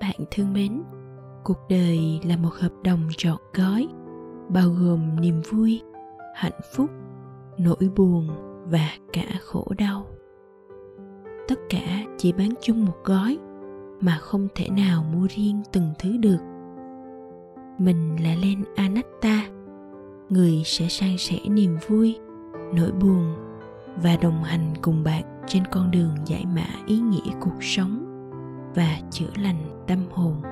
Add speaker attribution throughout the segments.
Speaker 1: bạn thương mến. Cuộc đời là một hợp đồng trọn gói, bao gồm niềm vui, hạnh phúc, nỗi buồn và cả khổ đau. Tất cả chỉ bán chung một gói mà không thể nào mua riêng từng thứ được. Mình là len anatta người sẽ san sẻ niềm vui, nỗi buồn và đồng hành cùng bạn trên con đường giải mã ý nghĩa cuộc sống và chữa lành tâm hồn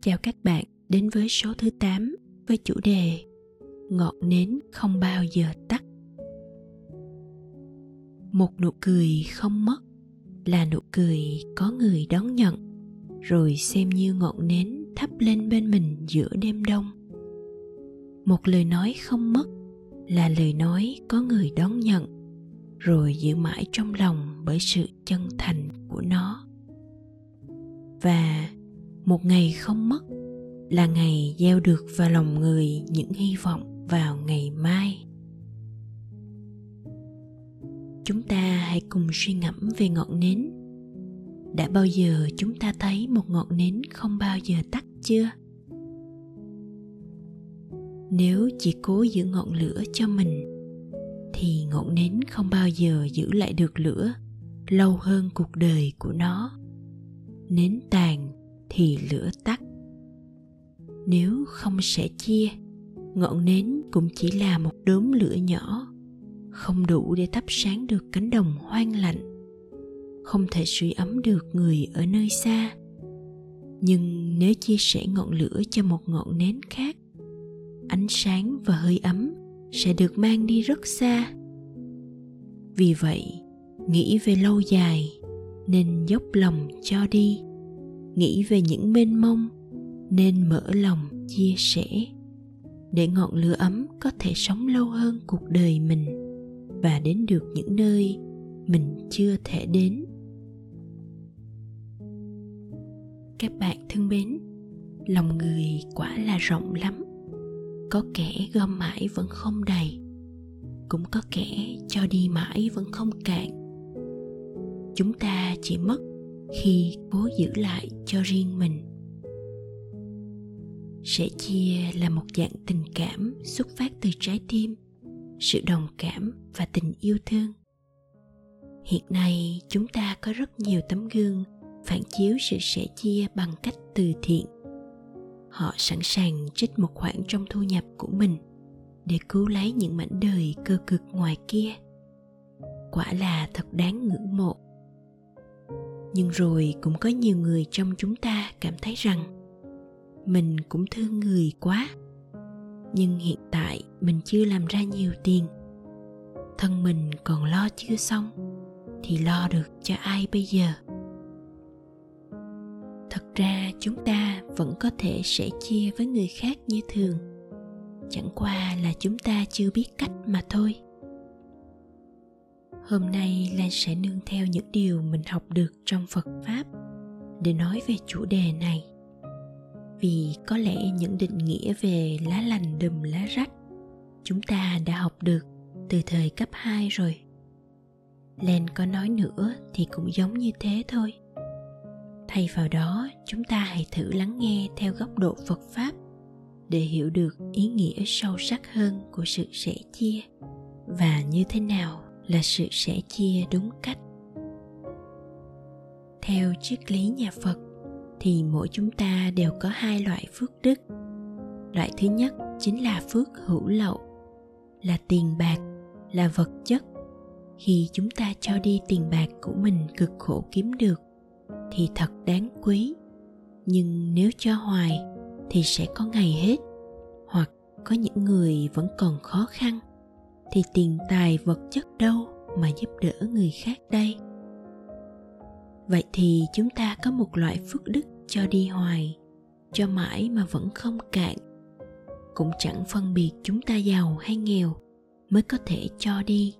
Speaker 1: Chào các bạn đến với số thứ 8 với chủ đề Ngọn nến không bao giờ tắt. Một nụ cười không mất là nụ cười có người đón nhận rồi xem như ngọn nến thắp lên bên mình giữa đêm đông. Một lời nói không mất là lời nói có người đón nhận, rồi giữ mãi trong lòng bởi sự chân thành của nó. Và một ngày không mất là ngày gieo được vào lòng người những hy vọng vào ngày mai chúng ta hãy cùng suy ngẫm về ngọn nến đã bao giờ chúng ta thấy một ngọn nến không bao giờ tắt chưa? Nếu chỉ cố giữ ngọn lửa cho mình, thì ngọn nến không bao giờ giữ lại được lửa lâu hơn cuộc đời của nó. Nến tàn thì lửa tắt. Nếu không sẻ chia, ngọn nến cũng chỉ là một đốm lửa nhỏ, không đủ để thắp sáng được cánh đồng hoang lạnh không thể sưởi ấm được người ở nơi xa. Nhưng nếu chia sẻ ngọn lửa cho một ngọn nến khác, ánh sáng và hơi ấm sẽ được mang đi rất xa. Vì vậy, nghĩ về lâu dài nên dốc lòng cho đi. Nghĩ về những mênh mông nên mở lòng chia sẻ để ngọn lửa ấm có thể sống lâu hơn cuộc đời mình và đến được những nơi mình chưa thể đến. Các bạn thân mến, lòng người quả là rộng lắm. Có kẻ gom mãi vẫn không đầy, cũng có kẻ cho đi mãi vẫn không cạn. Chúng ta chỉ mất khi cố giữ lại cho riêng mình. Sẻ chia là một dạng tình cảm xuất phát từ trái tim, sự đồng cảm và tình yêu thương. Hiện nay chúng ta có rất nhiều tấm gương phản chiếu sự sẻ chia bằng cách từ thiện. Họ sẵn sàng trích một khoản trong thu nhập của mình để cứu lấy những mảnh đời cơ cực ngoài kia. Quả là thật đáng ngưỡng mộ. Nhưng rồi cũng có nhiều người trong chúng ta cảm thấy rằng mình cũng thương người quá. Nhưng hiện tại mình chưa làm ra nhiều tiền. Thân mình còn lo chưa xong thì lo được cho ai bây giờ? Ra chúng ta vẫn có thể sẻ chia với người khác như thường chẳng qua là chúng ta chưa biết cách mà thôi hôm nay lan sẽ nương theo những điều mình học được trong phật pháp để nói về chủ đề này vì có lẽ những định nghĩa về lá lành đùm lá rách chúng ta đã học được từ thời cấp 2 rồi. Len có nói nữa thì cũng giống như thế thôi. Thay vào đó, chúng ta hãy thử lắng nghe theo góc độ Phật Pháp để hiểu được ý nghĩa sâu sắc hơn của sự sẻ chia và như thế nào là sự sẻ chia đúng cách. Theo triết lý nhà Phật, thì mỗi chúng ta đều có hai loại phước đức loại thứ nhất chính là phước hữu lậu là tiền bạc là vật chất khi chúng ta cho đi tiền bạc của mình cực khổ kiếm được thì thật đáng quý. Nhưng nếu cho hoài, thì sẽ có ngày hết. Hoặc có những người vẫn còn khó khăn, thì tiền tài vật chất đâu mà giúp đỡ người khác đây? Vậy thì chúng ta có một loại phước đức cho đi hoài, cho mãi mà vẫn không cạn. Cũng chẳng phân biệt chúng ta giàu hay nghèo mới có thể cho đi.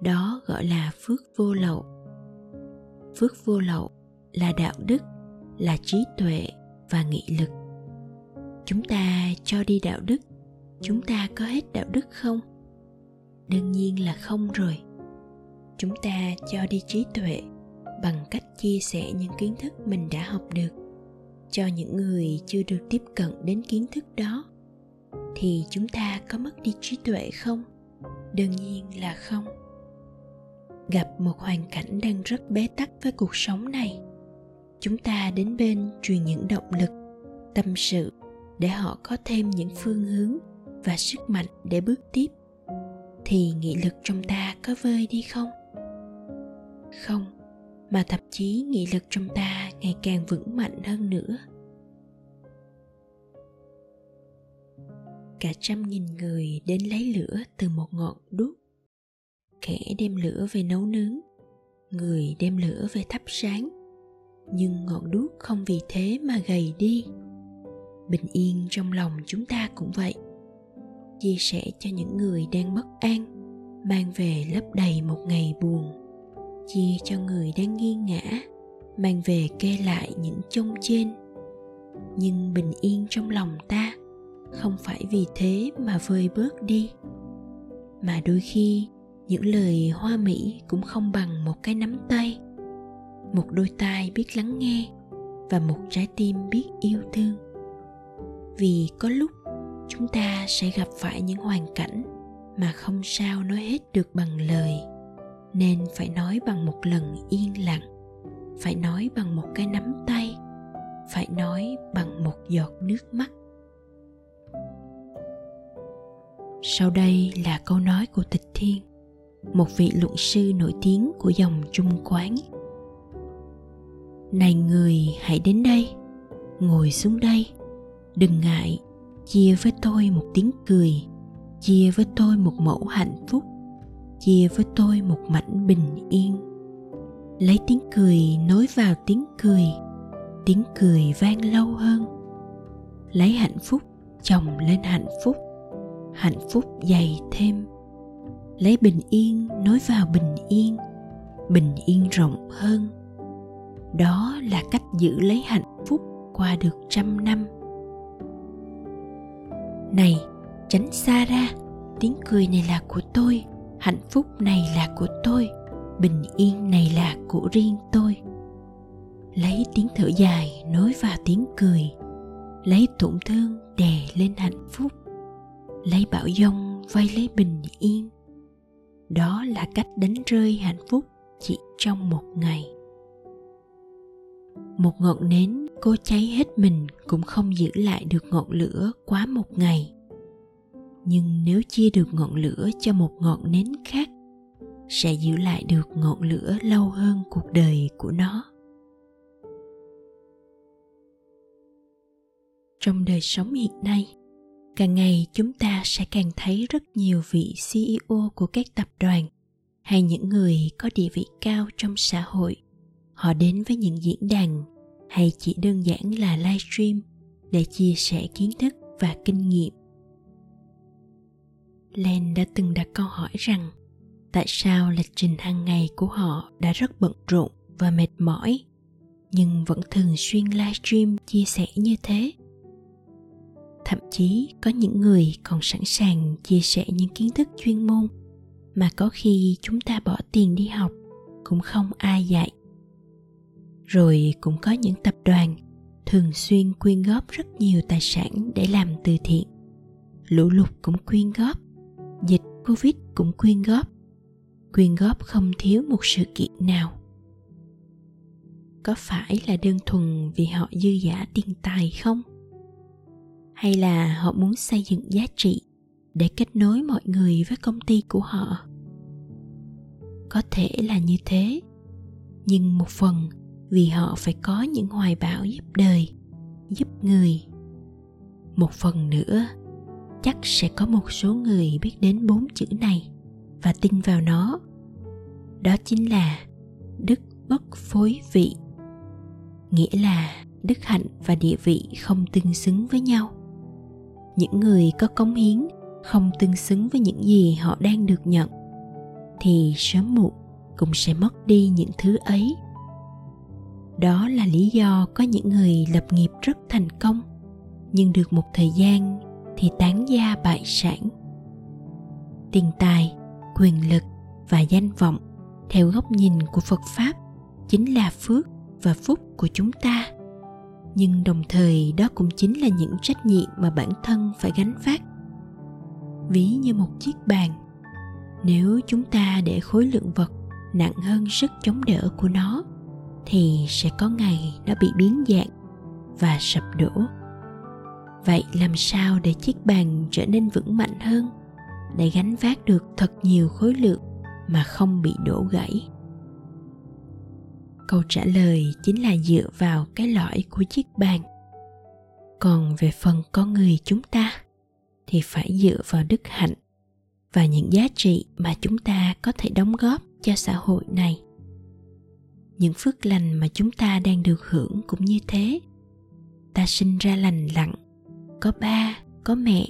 Speaker 1: Đó gọi là phước vô lậu. Phước vô lậu là đạo đức, là trí tuệ và nghị lực. Chúng ta cho đi đạo đức, chúng ta có hết đạo đức không? Đương nhiên là không rồi. Chúng ta cho đi trí tuệ bằng cách chia sẻ những kiến thức mình đã học được. Cho những người chưa được tiếp cận đến kiến thức đó, thì chúng ta có mất đi trí tuệ không? Đương nhiên là không. Gặp một hoàn cảnh đang rất bế tắc với cuộc sống này chúng ta đến bên truyền những động lực, tâm sự để họ có thêm những phương hướng và sức mạnh để bước tiếp. Thì nghị lực trong ta có vơi đi không? Không, mà thậm chí nghị lực trong ta ngày càng vững mạnh hơn nữa. Cả trăm nghìn người đến lấy lửa từ một ngọn đuốc. Kẻ đem lửa về nấu nướng, người đem lửa về thắp sáng nhưng ngọn đuốc không vì thế mà gầy đi. Bình yên trong lòng chúng ta cũng vậy. Chia sẻ cho những người đang bất an, mang về lấp đầy một ngày buồn. Chia cho người đang nghiêng ngã, mang về kê lại những trông trên. Nhưng bình yên trong lòng ta không phải vì thế mà vơi bớt đi. Mà đôi khi, những lời hoa mỹ cũng không bằng một cái nắm tay một đôi tai biết lắng nghe và một trái tim biết yêu thương. Vì có lúc chúng ta sẽ gặp phải những hoàn cảnh mà không sao nói hết được bằng lời, nên phải nói bằng một lần yên lặng, phải nói bằng một cái nắm tay, phải nói bằng một giọt nước mắt. Sau đây là câu nói của tịch thiên, một vị luận sư nổi tiếng của dòng trung quán này người, hãy đến đây. Ngồi xuống đây. Đừng ngại, chia với tôi một tiếng cười, chia với tôi một mẫu hạnh phúc, chia với tôi một mảnh bình yên. Lấy tiếng cười nối vào tiếng cười tiếng cười vang lâu hơn. Lấy hạnh phúc chồng lên hạnh phúc hạnh phúc dày thêm. Lấy bình yên nối vào bình yên bình yên rộng hơn đó là cách giữ lấy hạnh phúc qua được trăm năm. Này, tránh xa ra, tiếng cười này là của tôi, hạnh phúc này là của tôi, bình yên này là của riêng tôi. Lấy tiếng thở dài nối vào tiếng cười, lấy tổn thương đè lên hạnh phúc, lấy bão dông vay lấy bình yên. Đó là cách đánh rơi hạnh phúc chỉ trong một ngày một ngọn nến cố cháy hết mình cũng không giữ lại được ngọn lửa quá một ngày. Nhưng nếu chia được ngọn lửa cho một ngọn nến khác, sẽ giữ lại được ngọn lửa lâu hơn cuộc đời của nó. Trong đời sống hiện nay, càng ngày chúng ta sẽ càng thấy rất nhiều vị ceo của các tập đoàn hay những người có địa vị cao trong xã hội họ đến với những diễn đàn hay chỉ đơn giản là livestream để chia sẻ kiến thức và kinh nghiệm. Len đã từng đặt câu hỏi rằng tại sao lịch trình hàng ngày của họ đã rất bận rộn và mệt mỏi, nhưng vẫn thường xuyên livestream chia sẻ như thế. Thậm chí có những người còn sẵn sàng chia sẻ những kiến thức chuyên môn mà có khi chúng ta bỏ tiền đi học cũng không ai dạy rồi cũng có những tập đoàn thường xuyên quyên góp rất nhiều tài sản để làm từ thiện. Lũ lụt cũng quyên góp, dịch covid cũng quyên góp quyên góp không thiếu một sự kiện nào. Có phải là đơn thuần vì họ dư giả tiền tài không? Hay là họ muốn xây dựng giá trị để kết nối mọi người với công ty của họ? Có thể là như thế, nhưng một phần vì họ phải có những hoài bão giúp đời, giúp người. Một phần nữa, chắc sẽ có một số người biết đến bốn chữ này và tin vào nó. Đó chính là đức bất phối vị, nghĩa là đức hạnh và địa vị không tương xứng với nhau. Những người có cống hiến không tương xứng với những gì họ đang được nhận thì sớm muộn cũng sẽ mất đi những thứ ấy đó là lý do có những người lập nghiệp rất thành công, nhưng được một thời gian thì tán gia bại sản. Tiền tài, quyền lực và danh vọng theo góc nhìn của phật pháp chính là phước và phúc của chúng ta. Nhưng đồng thời đó cũng chính là những trách nhiệm mà bản thân phải gánh vác. Ví như một chiếc bàn, nếu chúng ta để khối lượng vật nặng hơn sức chống đỡ của nó thì sẽ có ngày nó bị biến dạng và sập đổ. Vậy làm sao để chiếc bàn trở nên vững mạnh hơn, để gánh vác được thật nhiều khối lượng mà không bị đổ gãy? Câu trả lời chính là dựa vào cái lõi của chiếc bàn. Còn về phần con người chúng ta, thì phải dựa vào đức hạnh và những giá trị mà chúng ta có thể đóng góp cho xã hội này những phước lành mà chúng ta đang được hưởng cũng như thế. Ta sinh ra lành lặn, có ba, có mẹ,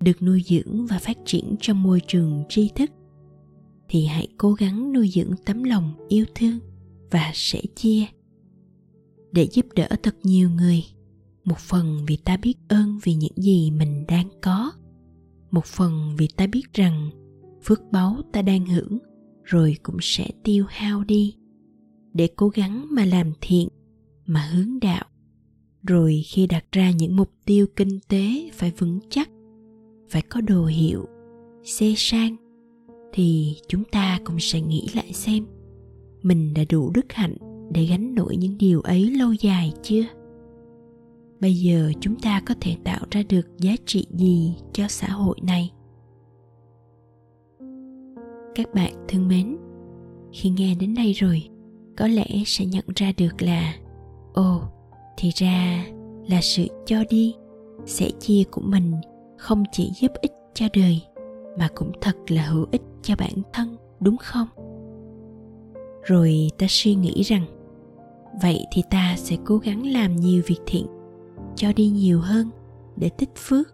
Speaker 1: được nuôi dưỡng và phát triển trong môi trường tri thức. Thì hãy cố gắng nuôi dưỡng tấm lòng yêu thương và sẻ chia. Để giúp đỡ thật nhiều người, một phần vì ta biết ơn vì những gì mình đang có, một phần vì ta biết rằng phước báu ta đang hưởng rồi cũng sẽ tiêu hao đi để cố gắng mà làm thiện, mà hướng đạo. Rồi khi đặt ra những mục tiêu kinh tế phải vững chắc, phải có đồ hiệu, xe sang, thì chúng ta cũng sẽ nghĩ lại xem, mình đã đủ đức hạnh để gánh nổi những điều ấy lâu dài chưa? Bây giờ chúng ta có thể tạo ra được giá trị gì cho xã hội này? Các bạn thân mến, khi nghe đến đây rồi có lẽ sẽ nhận ra được là, ồ, thì ra là sự cho đi, sẻ chia của mình không chỉ giúp ích cho đời, mà cũng thật là hữu ích cho bản thân, đúng không? Rồi ta suy nghĩ rằng, vậy thì ta sẽ cố gắng làm nhiều việc thiện, cho đi nhiều hơn để tích phước.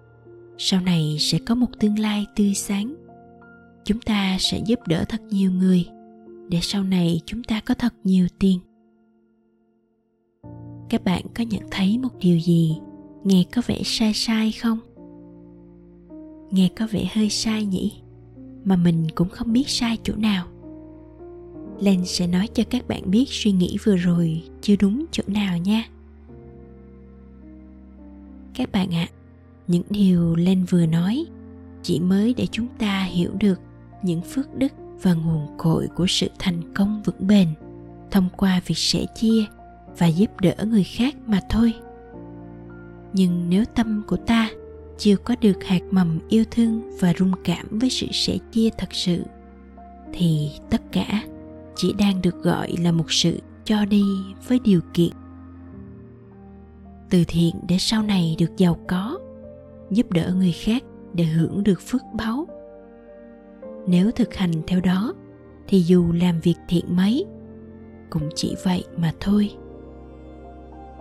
Speaker 1: Sau này sẽ có một tương lai tươi sáng. Chúng ta sẽ giúp đỡ thật nhiều người để sau này chúng ta có thật nhiều tiền. Các bạn có nhận thấy một điều gì? Nghe có vẻ sai sai không? Nghe có vẻ hơi sai nhỉ? Mà mình cũng không biết sai chỗ nào. Len sẽ nói cho các bạn biết suy nghĩ vừa rồi chưa đúng chỗ nào nha. Các bạn ạ, à, những điều Len vừa nói chỉ mới để chúng ta hiểu được những phước đức và nguồn cội của sự thành công vững bền thông qua việc sẻ chia và giúp đỡ người khác mà thôi. Nhưng nếu tâm của ta chưa có được hạt mầm yêu thương và rung cảm với sự sẻ chia thật sự, thì tất cả chỉ đang được gọi là một sự cho đi với điều kiện từ thiện để sau này được giàu có, giúp đỡ người khác để hưởng được phước báu nếu thực hành theo đó, thì dù làm việc thiện mấy, cũng chỉ vậy mà thôi.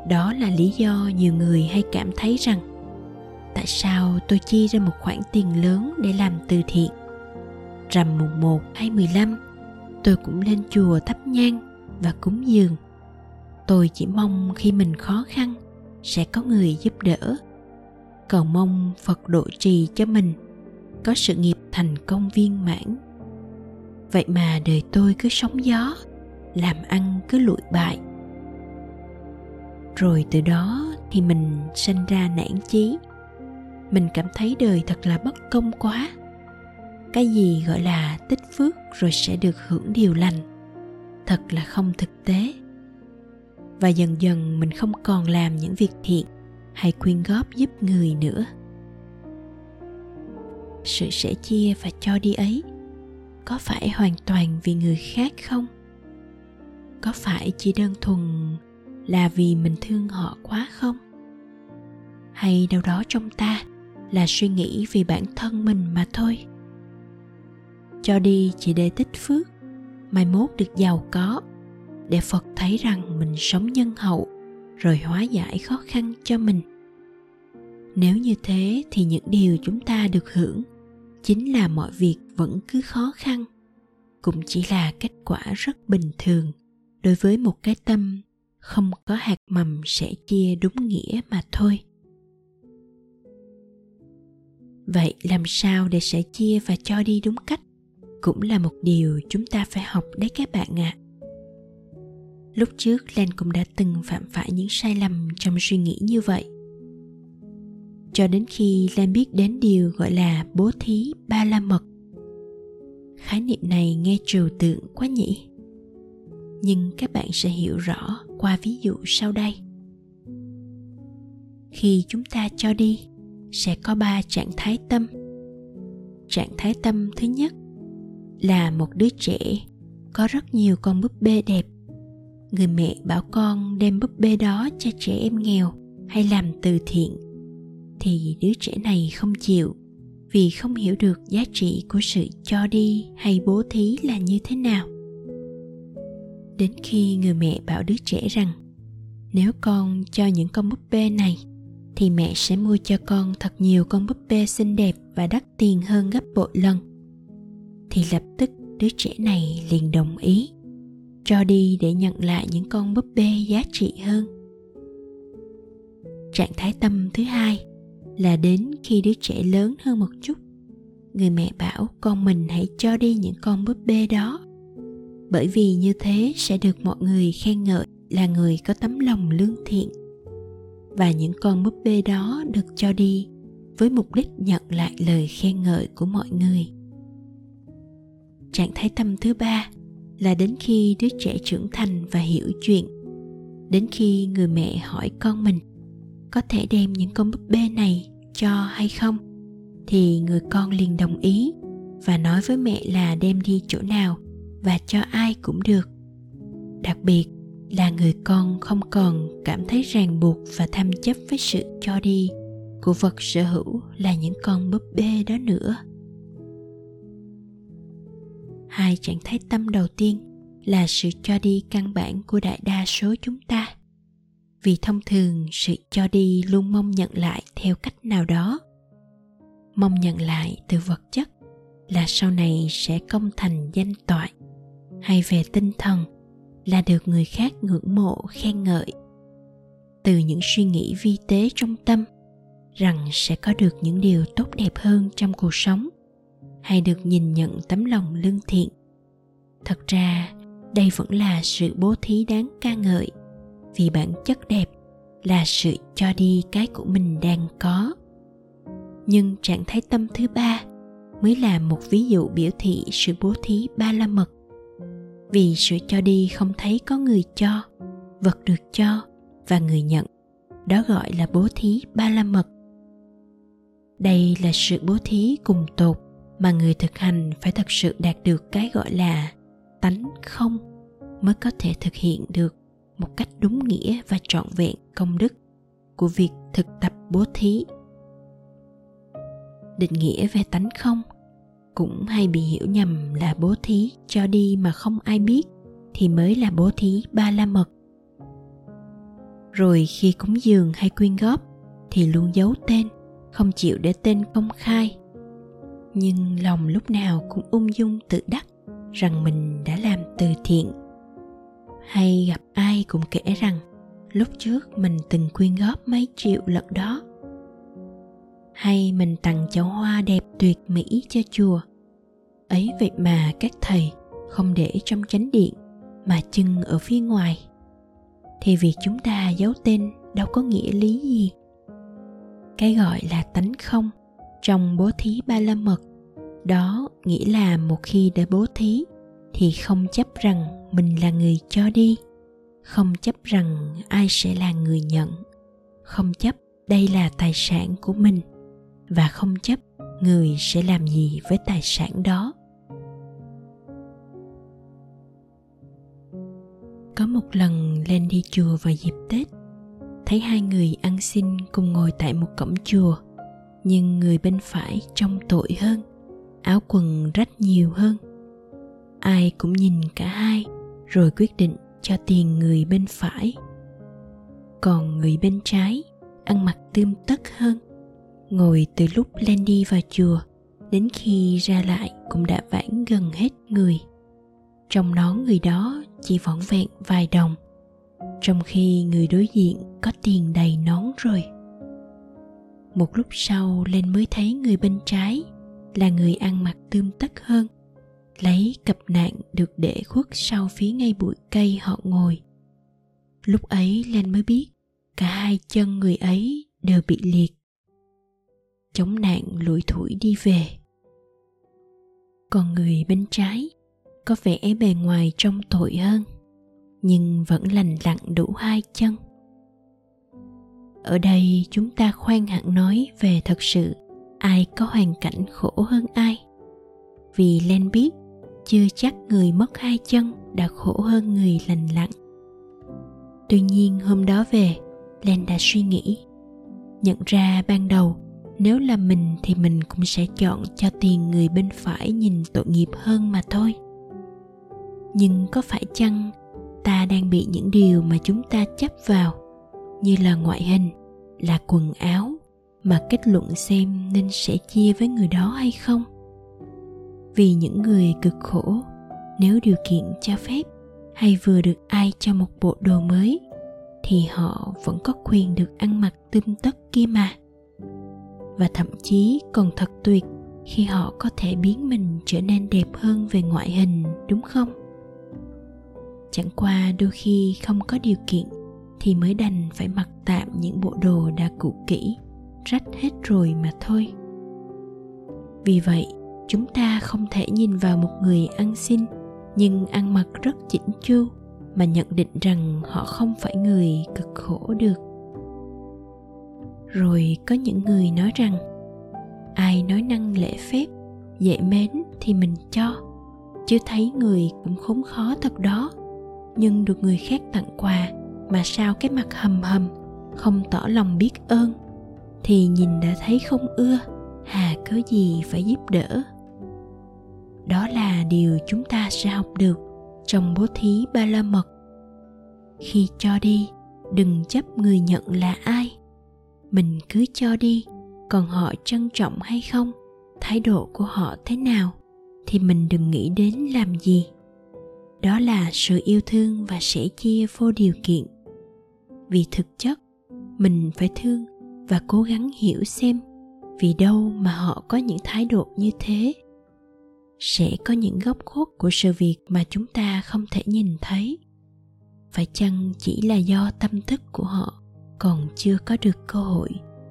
Speaker 1: Đó là lý do nhiều người hay cảm thấy rằng, tại sao tôi chi ra một khoản tiền lớn để làm từ thiện? Rằm mùng 1 hay 15 tôi cũng lên chùa thắp nhang và cúng dường. Tôi chỉ mong khi mình khó khăn, sẽ có người giúp đỡ. Cầu mong phật độ trì cho mình, có sự nghiệp thành công viên mãn. Vậy mà đời tôi cứ sóng gió, làm ăn cứ lụi bại. Rồi từ đó thì mình sinh ra nản chí. Mình cảm thấy đời thật là bất công quá. Cái gì gọi là tích phước rồi sẽ được hưởng điều lành, thật là không thực tế. Và dần dần mình không còn làm những việc thiện hay quyên góp giúp người nữa sự sẻ chia và cho đi ấy, có phải hoàn toàn vì người khác không? Có phải chỉ đơn thuần là vì mình thương họ quá không? Hay đâu đó trong ta là suy nghĩ vì bản thân mình mà thôi? Cho đi chỉ để tích phước, mai mốt được giàu có, để phật thấy rằng mình sống nhân hậu, rồi hóa giải khó khăn cho mình. Nếu như thế thì những điều chúng ta được hưởng chính là mọi việc vẫn cứ khó khăn, cũng chỉ là kết quả rất bình thường. Đối với một cái tâm không có hạt mầm sẽ chia đúng nghĩa mà thôi. Vậy làm sao để sẻ chia và cho đi đúng cách cũng là một điều chúng ta phải học đấy các bạn ạ. À. lúc trước len cũng đã từng phạm phải những sai lầm trong suy nghĩ như vậy cho đến khi lan biết đến điều gọi là bố thí ba la mật. Khái niệm này nghe trừu tượng quá nhỉ? Nhưng các bạn sẽ hiểu rõ qua ví dụ sau đây. Khi chúng ta cho đi, sẽ có ba trạng thái tâm. Trạng thái tâm thứ nhất là một đứa trẻ có rất nhiều con búp bê đẹp. Người mẹ bảo con đem búp bê đó cho trẻ em nghèo hay làm từ thiện thì đứa trẻ này không chịu. Vì không hiểu được giá trị của sự cho đi hay bố thí là như thế nào. Đến khi người mẹ bảo đứa trẻ rằng, nếu con cho những con búp bê này, thì mẹ sẽ mua cho con thật nhiều con búp bê xinh đẹp và đắt tiền hơn gấp bội lần. Thì lập tức đứa trẻ này liền đồng ý, cho đi để nhận lại những con búp bê giá trị hơn. Trạng thái tâm thứ hai là đến khi đứa trẻ lớn hơn một chút. Người mẹ bảo con mình hãy cho đi những con búp bê đó. Bởi vì như thế sẽ được mọi người khen ngợi là người có tấm lòng lương thiện. Và những con búp bê đó được cho đi với mục đích nhận lại lời khen ngợi của mọi người. Trạng thái tâm thứ ba là đến khi đứa trẻ trưởng thành và hiểu chuyện, đến khi người mẹ hỏi con mình có thể đem những con búp bê này cho hay không? Thì người con liền đồng ý và nói với mẹ là đem đi chỗ nào và cho ai cũng được. Đặc biệt là người con không còn cảm thấy ràng buộc và tham chấp với sự cho đi của vật sở hữu là những con búp bê đó nữa. Hai trạng thái tâm đầu tiên là sự cho đi căn bản của đại đa số chúng ta vì thông thường sự cho đi luôn mong nhận lại theo cách nào đó. Mong nhận lại từ vật chất là sau này sẽ công thành danh toại hay về tinh thần là được người khác ngưỡng mộ, khen ngợi. Từ những suy nghĩ vi tế trong tâm rằng sẽ có được những điều tốt đẹp hơn trong cuộc sống hay được nhìn nhận tấm lòng lương thiện. Thật ra, đây vẫn là sự bố thí đáng ca ngợi vì bản chất đẹp là sự cho đi cái của mình đang có. Nhưng trạng thái tâm thứ ba mới là một ví dụ biểu thị sự bố thí ba la mật. Vì sự cho đi không thấy có người cho, vật được cho và người nhận, đó gọi là bố thí ba la mật. Đây là sự bố thí cùng tột mà người thực hành phải thật sự đạt được cái gọi là tánh không mới có thể thực hiện được một cách đúng nghĩa và trọn vẹn công đức của việc thực tập bố thí. Định nghĩa về tánh không cũng hay bị hiểu nhầm là bố thí, cho đi mà không ai biết thì mới là bố thí ba la mật. Rồi khi cúng dường hay quyên góp thì luôn giấu tên, không chịu để tên công khai. Nhưng lòng lúc nào cũng ung dung tự đắc rằng mình đã làm từ thiện hay gặp ai cũng kể rằng, lúc trước mình từng quyên góp mấy triệu lận đó. Hay mình tặng chậu hoa đẹp tuyệt mỹ cho chùa. Ấy vậy mà các thầy không để trong chánh điện, mà chừng ở phía ngoài. Thì việc chúng ta giấu tên đâu có nghĩa lý gì. Cái gọi là tánh không trong bố thí ba la mật, đó nghĩa là một khi đã bố thí thì không chấp rằng mình là người cho đi. Không chấp rằng ai sẽ là người nhận. Không chấp đây là tài sản của mình. Và không chấp người sẽ làm gì với tài sản đó. Có một lần lên đi chùa vào dịp tết, thấy hai người ăn xin cùng ngồi tại một cổng chùa, nhưng người bên phải trông tội hơn, áo quần rách nhiều hơn ai cũng nhìn cả hai, rồi quyết định cho tiền người bên phải. Còn người bên trái, ăn mặc tươm tất hơn. Ngồi từ lúc lên đi vào chùa, đến khi ra lại cũng đã vãn gần hết người. Trong nón người đó chỉ vỏn vẹn vài đồng, trong khi người đối diện có tiền đầy nón rồi. Một lúc sau lên mới thấy người bên trái là người ăn mặc tươm tất hơn lấy cặp nạn được để khuất sau phía ngay bụi cây họ ngồi. Lúc ấy lên mới biết, cả hai chân người ấy đều bị liệt. Chống nạn lủi thủi đi về. Còn người bên trái có vẻ bề ngoài trông tội hơn, nhưng vẫn lành lặn đủ hai chân. Ở đây chúng ta khoan hẳn nói về thật sự ai có hoàn cảnh khổ hơn ai. Vì len biết chưa chắc người mất hai chân đã khổ hơn người lành lặn. Tuy nhiên hôm đó về, len đã suy nghĩ, nhận ra ban đầu nếu là mình thì mình cũng sẽ chọn cho tiền người bên phải nhìn tội nghiệp hơn mà thôi. Nhưng có phải chăng ta đang bị những điều mà chúng ta chấp vào, như là ngoại hình, là quần áo, mà kết luận xem nên sẽ chia với người đó hay không? Vì những người cực khổ. Nếu điều kiện cho phép hay vừa được ai cho một bộ đồ mới, thì họ vẫn có quyền được ăn mặc tươm tất kia mà. Và thậm chí còn thật tuyệt khi họ có thể biến mình trở nên đẹp hơn về ngoại hình, đúng không? Chẳng qua đôi khi không có điều kiện thì mới đành phải mặc tạm những bộ đồ đã cũ kỹ, rách hết rồi mà thôi. Vì vậy chúng ta không thể nhìn vào một người ăn xin, nhưng ăn mặc rất chỉnh chu mà nhận định rằng họ không phải người cực khổ được. Rồi có những người nói rằng, ai nói năng lễ phép, dễ mến thì mình cho, chứ thấy người cũng khốn khó thật đó. Nhưng được người khác tặng quà mà sao cái mặt hầm hầm, không tỏ lòng biết ơn, thì nhìn đã thấy không ưa, hà cớ gì phải giúp đỡ? Đó là điều chúng ta sẽ học được trong bố thí ba la mật. Khi cho đi, đừng chấp người nhận là ai. Mình cứ cho đi, còn họ trân trọng hay không, thái độ của họ thế nào, thì mình đừng nghĩ đến làm gì. Đó là sự yêu thương và sẻ chia vô điều kiện. Vì thực chất, mình phải thương và cố gắng hiểu xem vì đâu mà họ có những thái độ như thế sẽ có những góc khuất của sự việc mà chúng ta không thể nhìn thấy. Phải chăng chỉ là do tâm thức của họ còn chưa có được cơ hội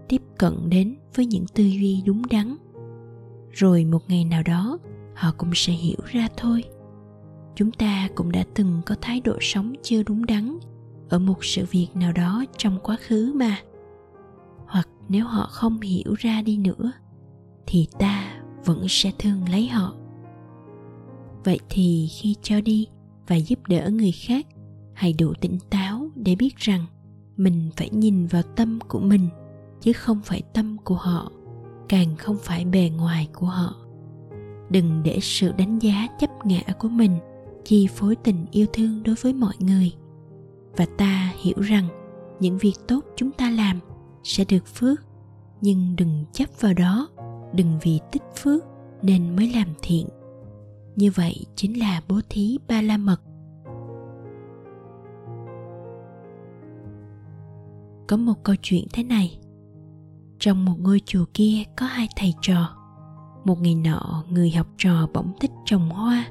Speaker 1: tiếp cận đến với những tư duy đúng đắn? Rồi một ngày nào đó, họ cũng sẽ hiểu ra thôi. Chúng ta cũng đã từng có thái độ sống chưa đúng đắn ở một sự việc nào đó trong quá khứ mà. Hoặc nếu họ không hiểu ra đi nữa, thì ta vẫn sẽ thương lấy họ vậy thì khi cho đi và giúp đỡ người khác, hãy đủ tỉnh táo để biết rằng mình phải nhìn vào tâm của mình, chứ không phải tâm của họ, càng không phải bề ngoài của họ. Đừng để sự đánh giá chấp ngã của mình chi phối tình yêu thương đối với mọi người. Và ta hiểu rằng những việc tốt chúng ta làm sẽ được phước, nhưng đừng chấp vào đó, đừng vì tích phước nên mới làm thiện như vậy chính là bố thí ba la mật có một câu chuyện thế này. Trong một ngôi chùa kia có hai thầy trò. Một ngày nọ, người học trò bỗng thích trồng hoa.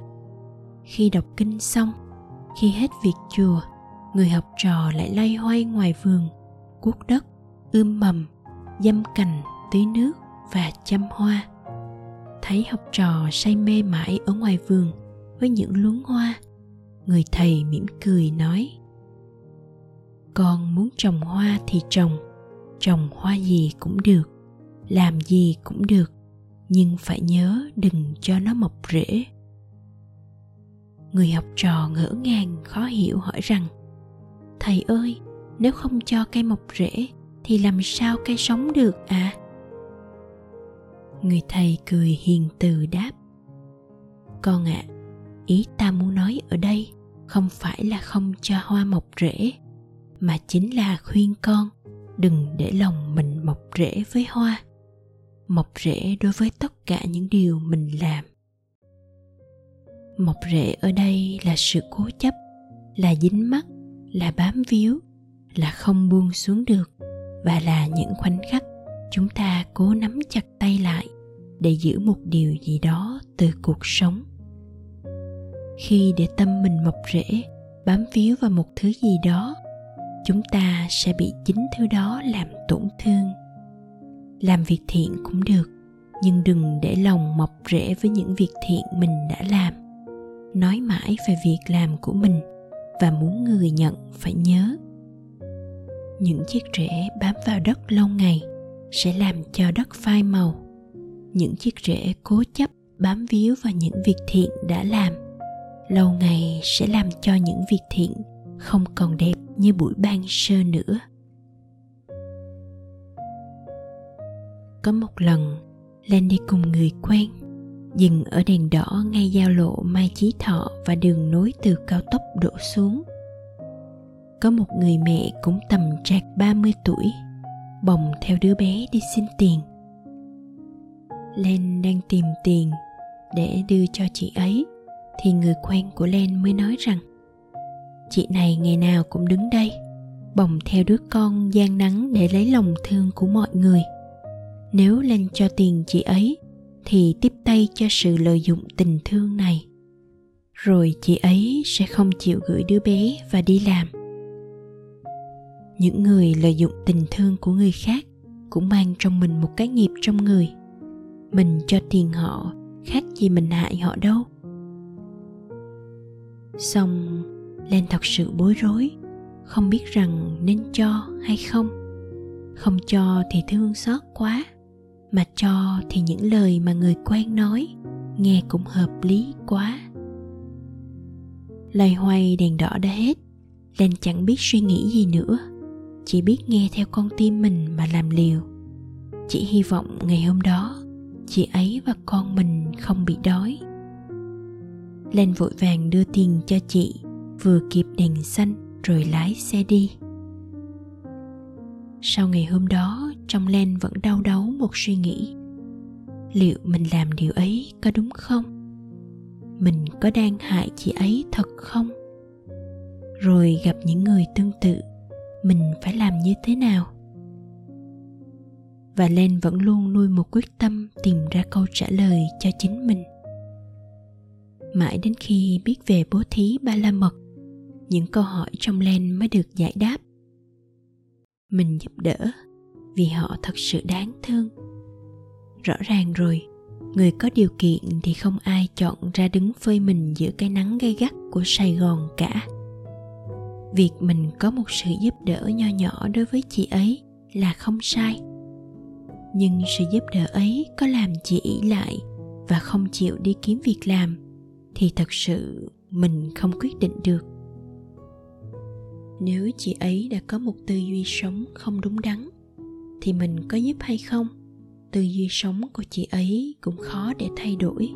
Speaker 1: Khi đọc kinh xong, khi hết việc chùa, người học trò lại loay hoay ngoài vườn, cuốc đất, ươm mầm, dâm cành tưới nước và chăm hoa thấy học trò say mê mãi ở ngoài vườn với những luống hoa. Người thầy mỉm cười nói, con muốn trồng hoa thì trồng trồng hoa gì cũng được, làm gì cũng được, nhưng phải nhớ đừng cho nó mọc rễ. Người học trò ngỡ ngàng, khó hiểu hỏi rằng, thầy ơi, nếu không cho cây mọc rễ thì làm sao cây sống được à? Người thầy cười hiền từ đáp. Con ạ à, ý ta muốn nói ở đây không phải là không cho hoa mọc rễ mà chính là khuyên con đừng để lòng mình mọc rễ với hoa mọc rễ đối với tất cả những điều mình làm. Mọc rễ ở đây là sự cố chấp là dính mắt là bám víu là không buông xuống được và là những khoảnh khắc chúng ta cố nắm chặt tay lại để giữ một điều gì đó từ cuộc sống. Khi để tâm mình mọc rễ, bám víu vào một thứ gì đó, chúng ta sẽ bị chính thứ đó làm tổn thương. Làm việc thiện cũng được, nhưng đừng để lòng mọc rễ với những việc thiện mình đã làm. Nói mãi về việc làm của mình và muốn người nhận phải nhớ. Những chiếc rễ bám vào đất lâu ngày sẽ làm cho đất phai màu. Những chiếc rễ cố chấp, bám víu vào những việc thiện đã làm. Lâu ngày sẽ làm cho những việc thiện không còn đẹp như buổi ban sơ nữa. Có một lần lên đi cùng người quen, dừng ở đèn đỏ ngay giao lộ mai chí thọ và đường nối từ cao tốc đổ xuống. Có một người mẹ cũng tầm trạc 30 tuổi bồng theo đứa bé đi xin tiền. Len đang tìm tiền để đưa cho chị ấy, thì người quen của Len mới nói rằng, chị này ngày nào cũng đứng đây, bồng theo đứa con gian nắng để lấy lòng thương của mọi người. Nếu Len cho tiền chị ấy, thì tiếp tay cho sự lợi dụng tình thương này. Rồi chị ấy sẽ không chịu gửi đứa bé và đi làm những người lợi dụng tình thương của người khác cũng mang trong mình một cái nghiệp trong người. Mình cho tiền họ khác gì mình hại họ đâu. Xong, lên thật sự bối rối, không biết rằng nên cho hay không. Không cho thì thương xót quá, mà cho thì những lời mà người quen nói nghe cũng hợp lý quá. Loay hoay đèn đỏ đã hết, lên chẳng biết suy nghĩ gì nữa chỉ biết nghe theo con tim mình mà làm liều. Chỉ hy vọng ngày hôm đó, chị ấy và con mình không bị đói. Lên vội vàng đưa tiền cho chị, vừa kịp đèn xanh rồi lái xe đi. Sau ngày hôm đó, trong len vẫn đau đớn một suy nghĩ. Liệu mình làm điều ấy có đúng không? Mình có đang hại chị ấy thật không? Rồi gặp những người tương tự mình phải làm như thế nào? Và len vẫn luôn nuôi một quyết tâm tìm ra câu trả lời cho chính mình. Mãi đến khi biết về bố thí ba la mật những câu hỏi trong len mới được giải đáp. Mình giúp đỡ vì họ thật sự đáng thương. Rõ ràng rồi, người có điều kiện thì không ai chọn ra đứng phơi mình giữa cái nắng gay gắt của sài gòn cả việc mình có một sự giúp đỡ nho nhỏ đối với chị ấy là không sai. Nhưng sự giúp đỡ ấy có làm chị ỷ lại và không chịu đi kiếm việc làm thì thật sự mình không quyết định được. Nếu chị ấy đã có một tư duy sống không đúng đắn, thì mình có giúp hay không? Tư duy sống của chị ấy cũng khó để thay đổi.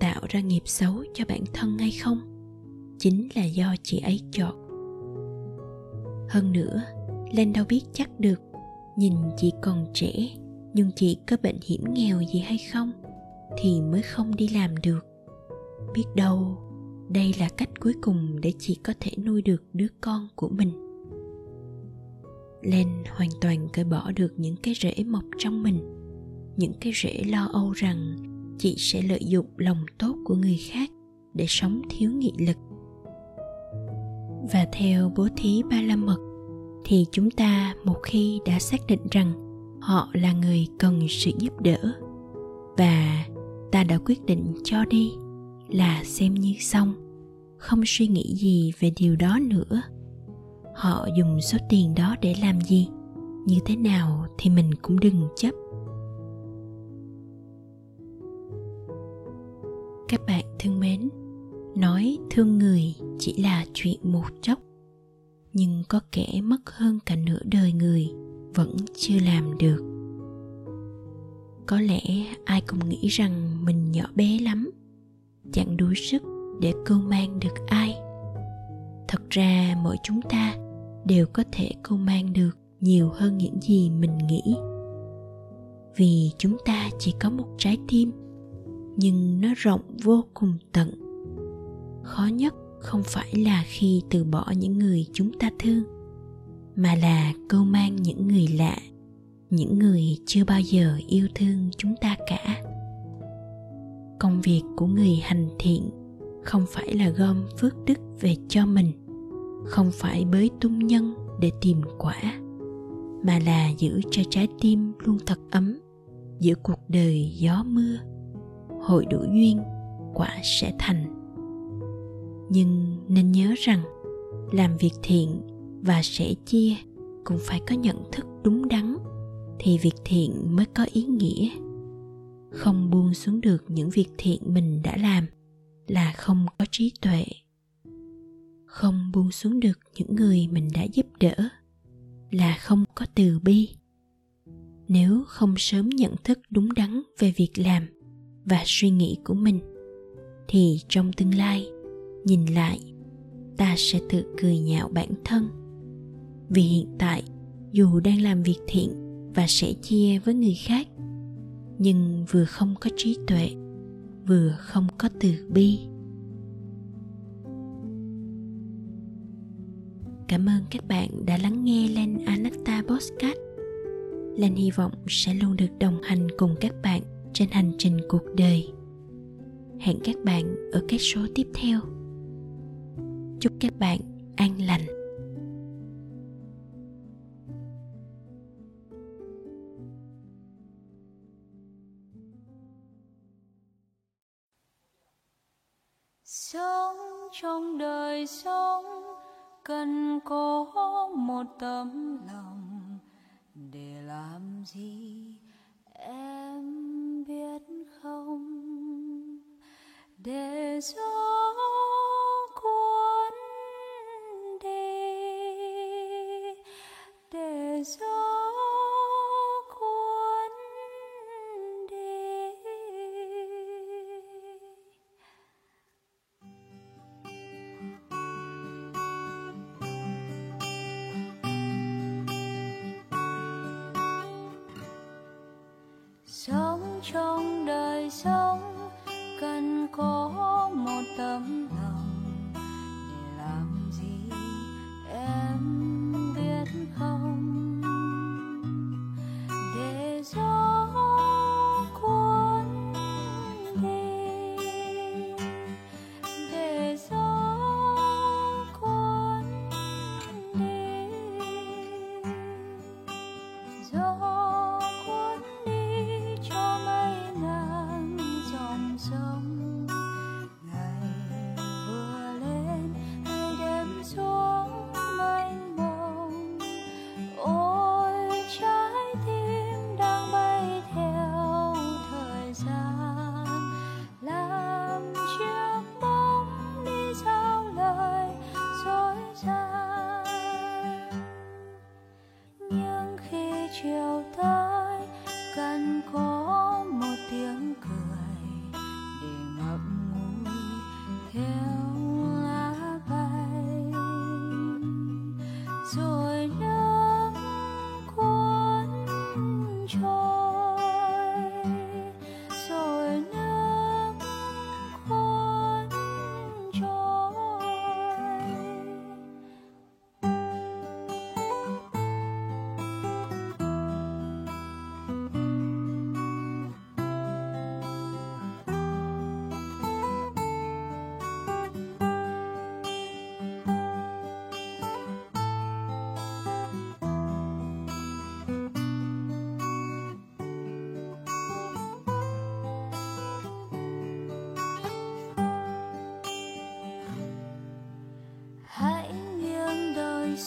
Speaker 1: Tạo ra nghiệp xấu cho bản thân hay không? Chính là do chị ấy chọn. Hơn nữa lên đâu biết chắc được nhìn chị còn trẻ nhưng chị có bệnh hiểm nghèo gì hay không thì mới không đi làm được. Biết đâu, đây là cách cuối cùng để chị có thể nuôi được đứa con của mình. Lên hoàn toàn cởi bỏ được những cái rễ mọc trong mình, những cái rễ lo âu rằng chị sẽ lợi dụng lòng tốt của người khác để sống thiếu nghị lực và theo bố thí ba la mật thì chúng ta một khi đã xác định rằng họ là người cần sự giúp đỡ và ta đã quyết định cho đi là xem như xong, không suy nghĩ gì về điều đó nữa. Họ dùng số tiền đó để làm gì? Như thế nào thì mình cũng đừng chấp. Các bạn thân mến nói thương người chỉ là chuyện một chốc. Nhưng có kẻ mất hơn cả nửa đời người vẫn chưa làm được. Có lẽ ai cũng nghĩ rằng mình nhỏ bé lắm. Chẳng đủ sức để cưu mang được ai. Thật ra mỗi chúng ta đều có thể cưu mang được nhiều hơn những gì mình nghĩ. Vì chúng ta chỉ có một trái tim, nhưng nó rộng vô cùng tận khó nhất không phải là khi từ bỏ những người chúng ta thương, mà là câu mang những người lạ, những người chưa bao giờ yêu thương chúng ta cả. Công việc của người hành thiện không phải là gom phước đức về cho mình, không phải bới tung nhân để tìm quả, mà là giữ cho trái tim luôn thật ấm giữa cuộc đời gió mưa, hội đủ duyên quả sẽ thành nhưng nên nhớ rằng, làm việc thiện và sẻ chia cũng phải có nhận thức đúng đắn, thì việc thiện mới có ý nghĩa. Không buông xuống được những việc thiện mình đã làm là không có trí tuệ. Không buông xuống được những người mình đã giúp đỡ là không có từ bi. Nếu không sớm nhận thức đúng đắn về việc làm và suy nghĩ của mình, thì trong tương lai nhìn lại, ta sẽ tự cười nhạo bản thân vì hiện tại, dù đang làm việc thiện và sẽ chia với người khác, nhưng vừa không có trí tuệ, vừa không có từ bi cảm ơn các bạn đã lắng nghe lên anatta podcast lên hy vọng sẽ luôn được đồng hành cùng các bạn trên hành trình cuộc đời. Hẹn các bạn ở các số tiếp theo. Chúc các bạn an lành.
Speaker 2: Sống trong đời sống, cần có một tấm lòng để làm gì em biết không để gió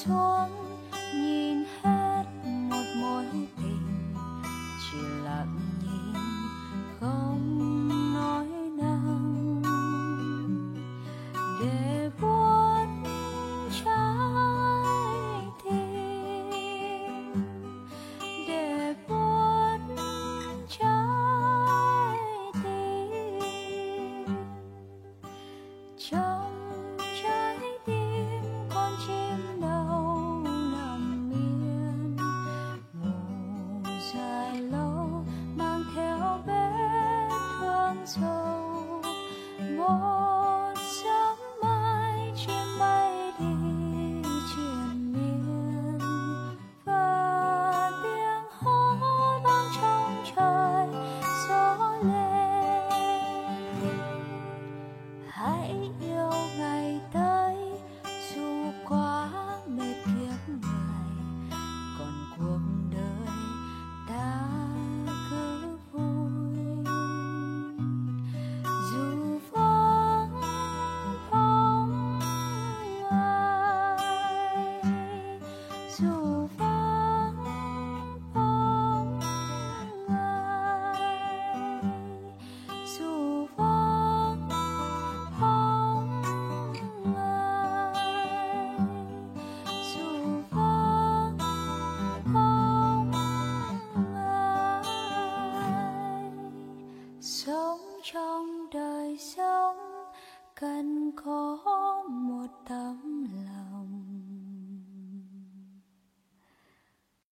Speaker 2: nghiêng một